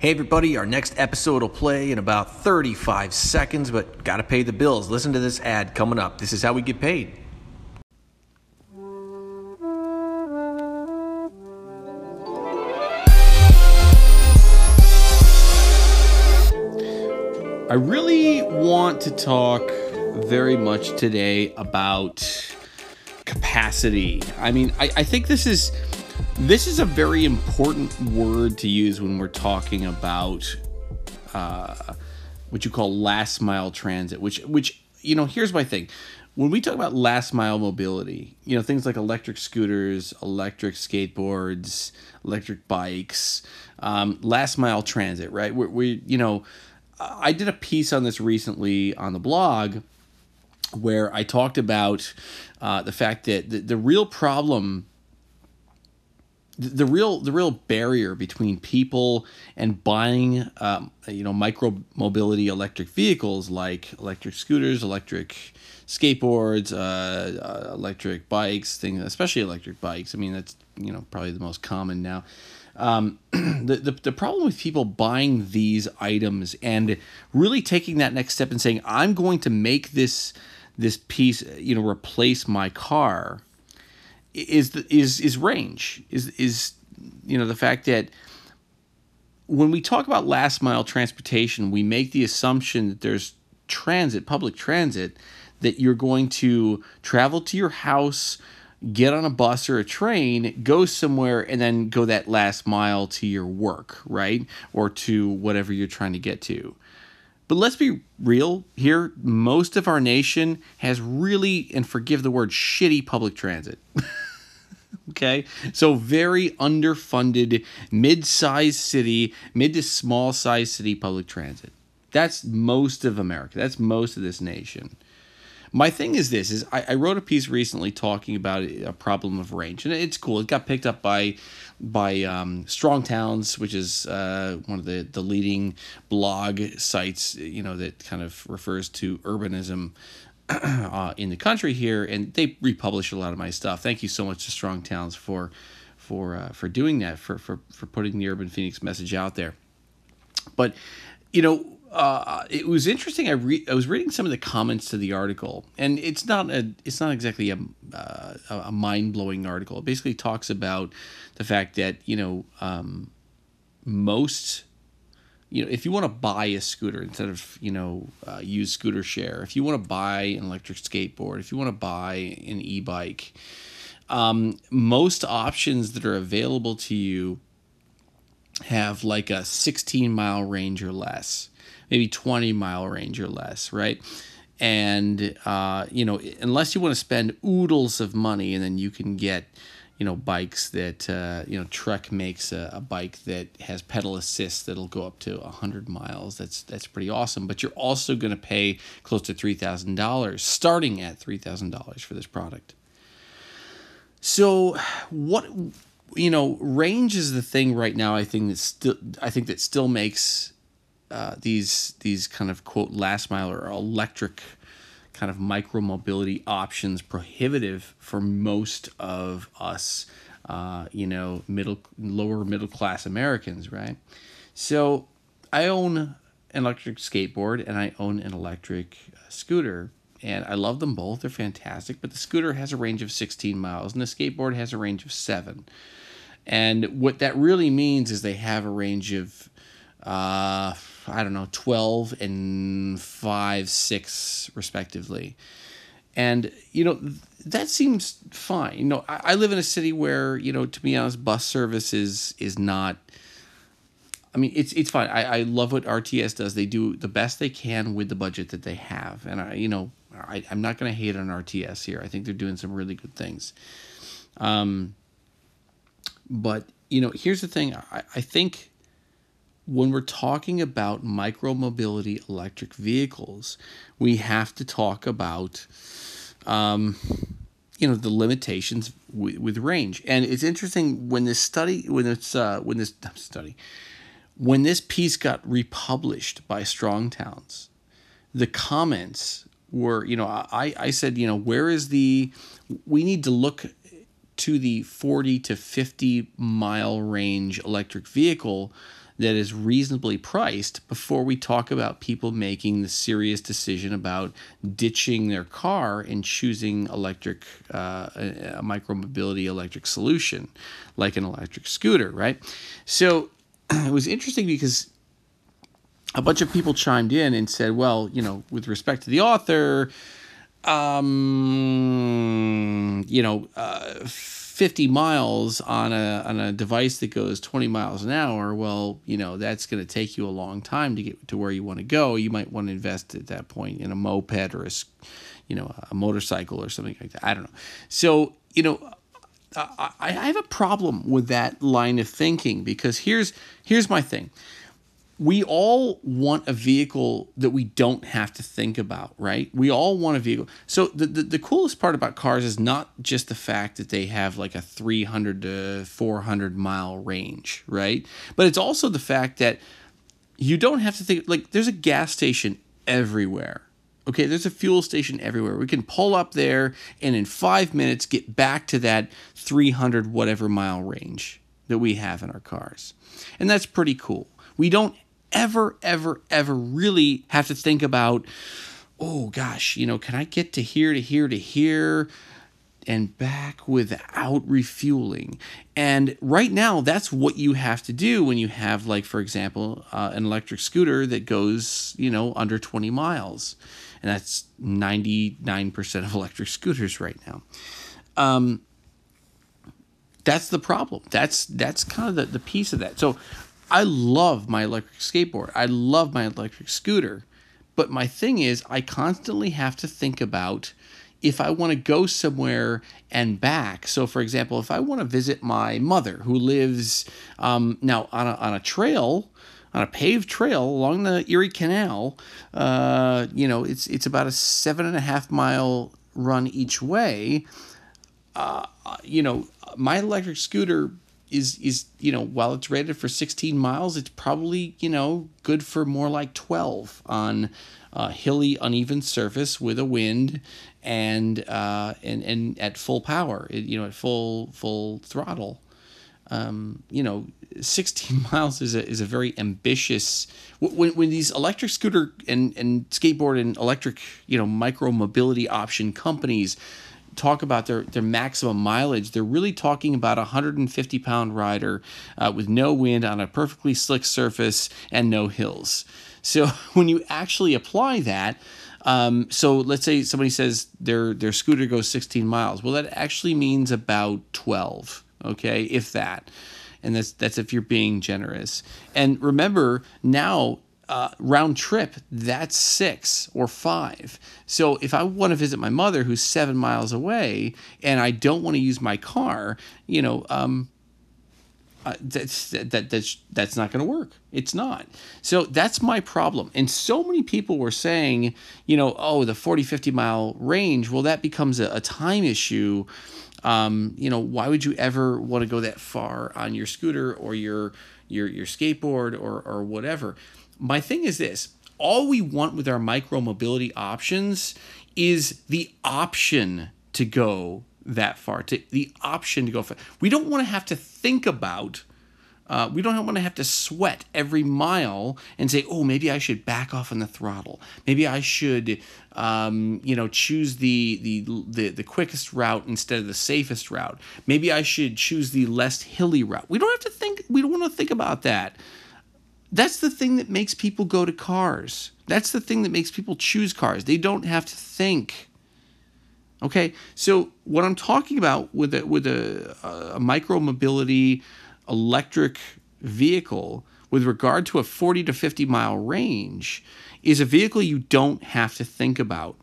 Hey, everybody, our next episode will play in about 35 seconds, but gotta pay the bills. Listen to this ad coming up. This is how we get paid. I really want to talk very much today about capacity. I mean, I, I think this is this is a very important word to use when we're talking about uh, what you call last mile transit. Which, which you know, here's my thing: when we talk about last mile mobility, you know, things like electric scooters, electric skateboards, electric bikes, um, last mile transit, right? We, we, you know, I did a piece on this recently on the blog where I talked about uh, the fact that the, the real problem the real the real barrier between people and buying um, you know micro mobility electric vehicles like electric scooters electric skateboards uh, uh, electric bikes things especially electric bikes. I mean that's you know probably the most common now. Um, the, the, the problem with people buying these items and really taking that next step and saying i'm going to make this this piece you know replace my car is the, is is range is is you know the fact that when we talk about last mile transportation we make the assumption that there's transit public transit that you're going to travel to your house get on a bus or a train, go somewhere, and then go that last mile to your work, right? Or to whatever you're trying to get to. But let's be real here. Most of our nation has really, and forgive the word, shitty public transit. okay? So, very underfunded, mid sized city, mid to small sized city public transit. That's most of America. That's most of this nation. My thing is this: is I, I, wrote a piece recently talking about a problem of range, and it's cool. It got picked up by by um, Strong Towns, which is uh, one of the the leading blog sites, you know, that kind of refers to urbanism. Uh, in the country here, and they republish a lot of my stuff. Thank you so much to Strong Towns for for uh, for doing that, for for for putting the Urban Phoenix message out there. But you know, uh, it was interesting. I re- I was reading some of the comments to the article, and it's not a it's not exactly a uh, a mind blowing article. It basically talks about the fact that you know um, most you know if you want to buy a scooter instead of you know uh, use scooter share, if you want to buy an electric skateboard, if you want to buy an e bike, um, most options that are available to you have like a 16 mile range or less maybe 20 mile range or less, right? And, uh, you know, unless you want to spend oodles of money and then you can get, you know, bikes that, uh, you know, Trek makes a, a, bike that has pedal assist that'll go up to 100 miles. That's, that's pretty awesome. But you're also going to pay close to $3,000, starting at $3,000 for this product. So, what you know, range is the thing right now. I think that still, I think that still makes uh, these these kind of quote last mile or electric kind of micro mobility options prohibitive for most of us uh, you know middle lower middle class Americans right? So I own an electric skateboard and I own an electric uh, scooter and I love them both. They're fantastic but the scooter has a range of 16 miles and the skateboard has a range of 7 and what that really means is they have a range of uh, I don't know, 12 and 5, 6, respectively. And, you know, that seems fine. You know, I, I live in a city where, you know, to be honest, bus service is, is not. I mean, it's it's fine. I, I love what RTS does. They do the best they can with the budget that they have, and I, you know, I, I'm not going to hate on RTS here. I think they're doing some really good things. Um, but you know, here's the thing. I, I think when we're talking about micromobility electric vehicles, we have to talk about, um, you know, the limitations with, with range. And it's interesting when this study, when it's uh, when this study, when this piece got republished by Strong Towns, the comments were, you know, I I said, you know, where is the, we need to look to the 40 to 50 mile range electric vehicle that is reasonably priced before we talk about people making the serious decision about ditching their car and choosing electric, uh, a, micromobility electric solution like an electric scooter, right? So it was interesting because a bunch of people chimed in and said, well, you know, with respect to the author, um, you know, uh, 50 miles on a on a device that goes 20 miles an hour, well, you know, that's going to take you a long time to get to where you want to go. You might want to invest at that point in a moped or a, you know, a motorcycle or something like that. I don't know. So, you know, I, I have a problem with that line of thinking because here's here's my thing we all want a vehicle that we don't have to think about, right? We all want a vehicle. So the, the, the, coolest part about cars is not just the fact that they have like a 300 to 400 mile range, right? But it's also the fact that you don't have to think like there's a gas station everywhere. Okay, there's a fuel station everywhere. We can pull up there and in 5 minutes get back to that 300 whatever mile range that we have in our cars. And that's pretty cool. We don't ever, ever, ever really have to think about, oh gosh, you know, can I get to here, to here, to here? and back without refueling. And right now, that's what you have to do when you have, like, for example, uh, an electric scooter that goes, you know, under 20 miles. And that's 99% of electric scooters right now. Um, that's the problem. That's that's kind of the, the piece of that. So I love my electric skateboard. I love my electric scooter. But my thing is, I constantly have to think about if I want to go somewhere and back. So, for example, if I want to visit my mother who lives um, now on a, on a trail, on a paved trail along the Erie Canal, uh, you know, it's it's about a seven and a half mile run each way. Uh, you know, my electric scooter is is you know while it's rated for 16 miles it's probably you know good for more like 12 on uh, hilly uneven surface with a wind and uh, and and at full power it, you know at full full throttle. Um, you know 16 miles is a, is a very ambitious when, when these electric scooter and, and skateboard and electric you know micro mobility option companies talk about their, their maximum mileage, they're really talking about a 150 pound rider uh, with no wind on a perfectly slick surface and no hills. So when you actually apply that, um, so let's say somebody says their their scooter goes 16 miles. Well, that actually means about 12. Okay, if that, and that's that's if you're being generous. And remember now uh, round trip, that's six or five. So if I want to visit my mother who's seven miles away and I don't want to use my car, you know, um, uh, that's that, that's that's not going to work. It's not. So that's my problem. And so many people were saying, you know, oh, the 40, 50 mile range. Well, that becomes a, a time issue. Um, you know, why would you ever want to go that far on your scooter or your your your skateboard or or whatever? My thing is this all we want with our micro mobility options is the option to go that far, to the option to go far. We don't want to have to think about. Uh, we don't want to have to sweat every mile and say, "Oh, maybe I should back off on the throttle. Maybe I should, um, you know, choose the, the the the quickest route instead of the safest route. Maybe I should choose the less hilly route." We don't have to think. We don't want to think about that. That's the thing that makes people go to cars. That's the thing that makes people choose cars. They don't have to think. Okay, so what I'm talking about with a, with a, a micro mobility electric vehicle with regard to a 40 to 50 mile range is a vehicle you don't have to think about.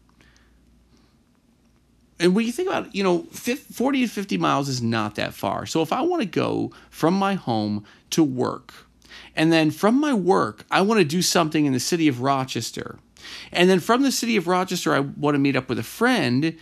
And when you think about it, you know, 40 to 50 miles is not that far. So if I want to go from my home to work, and then from my work, I want to do something in the city of Rochester. And then from the city of Rochester, I want to meet up with a friend,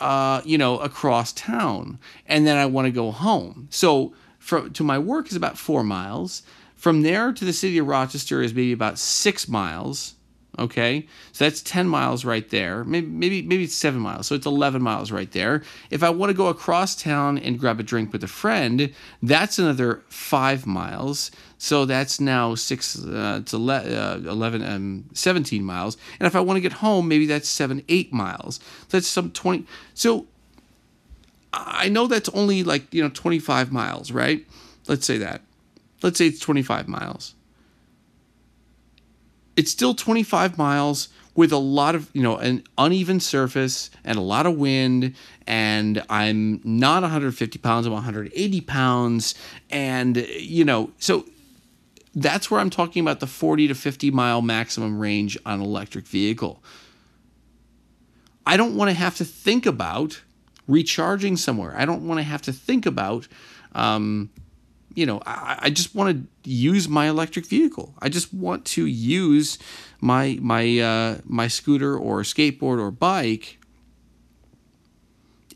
uh, you know, across town. And then I want to go home. So from to my work is about four miles. From there to the city of Rochester is maybe about six miles. Okay, so that's 10 miles right there. Maybe, maybe, maybe it's seven miles. So it's 11 miles right there. If I want to go across town and grab a drink with a friend, that's another five miles. So that's now six, uh, it's 11, uh, 11 um, 17 miles. And if I want to get home, maybe that's seven, eight miles. So that's some 20. So I know that's only like, you know, 25 miles, right? Let's say that. Let's say it's 25 miles it's still 25 miles with a lot of you know an uneven surface and a lot of wind. And i'm not 150 pounds i'm 180 pounds. And you know so that's where i'm talking about the 40 to 50 mile maximum range on an electric vehicle. I don't want to have to think about recharging somewhere. I don't want to have to think about um, you know, I, I just want to use my electric vehicle. I just want to use my my uh, my scooter or skateboard or bike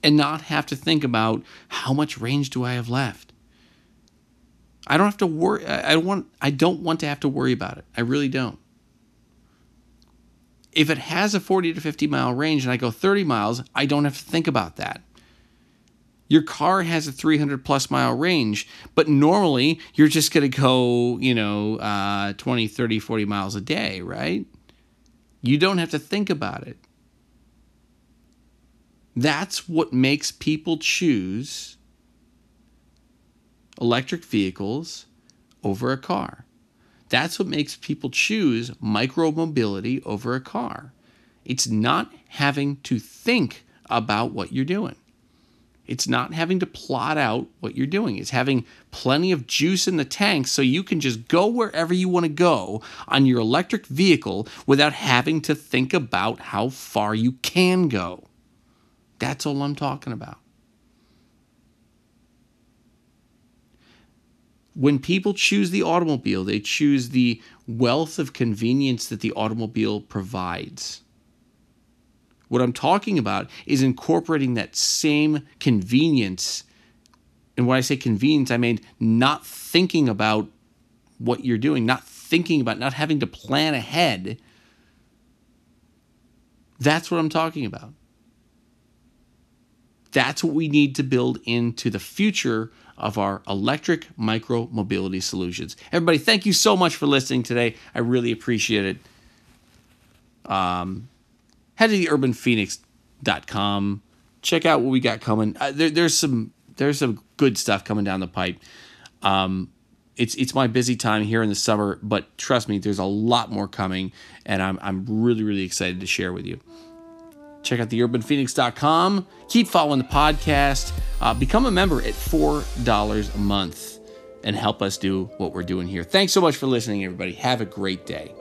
and not have to think about how much range do I have left. I don't have to worry. I don't want. I don't want to have to worry about it. I really don't. If it has a 40 to 50 mile range and I go 30 miles, I don't have to think about that. Your car has a 300 plus mile range, but normally you're just going to go, you know, uh, 20, 30, 40 miles a day, right? You don't have to think about it. That's what makes people choose electric vehicles over a car. That's what makes people choose micromobility over a car. It's not having to think about what you're doing. It's not having to plot out what you're doing. It's having plenty of juice in the tank so you can just go wherever you want to go on your electric vehicle without having to think about how far you can go. That's all I'm talking about. When people choose the automobile, they choose the wealth of convenience that the automobile provides. What I'm talking about is incorporating that same convenience. And when I say convenience, I mean not thinking about what you're doing, not thinking about, not having to plan ahead. That's what I'm talking about. That's what we need to build into the future of our electric micro mobility solutions. Everybody, thank you so much for listening today. I really appreciate it. Um, head to the urbanphoenix.com. Check out what we got coming. Uh, there, there's some there's some good stuff coming down the pipe. Um, it's it's my busy time here in the summer, but trust me, there's a lot more coming, and I'm I'm really really excited to share with you. Check out the urbanphoenix.com. Keep following the podcast. Uh, become a member at four dollars a month, and help us do what we're doing here. Thanks so much for listening, everybody. Have a great day.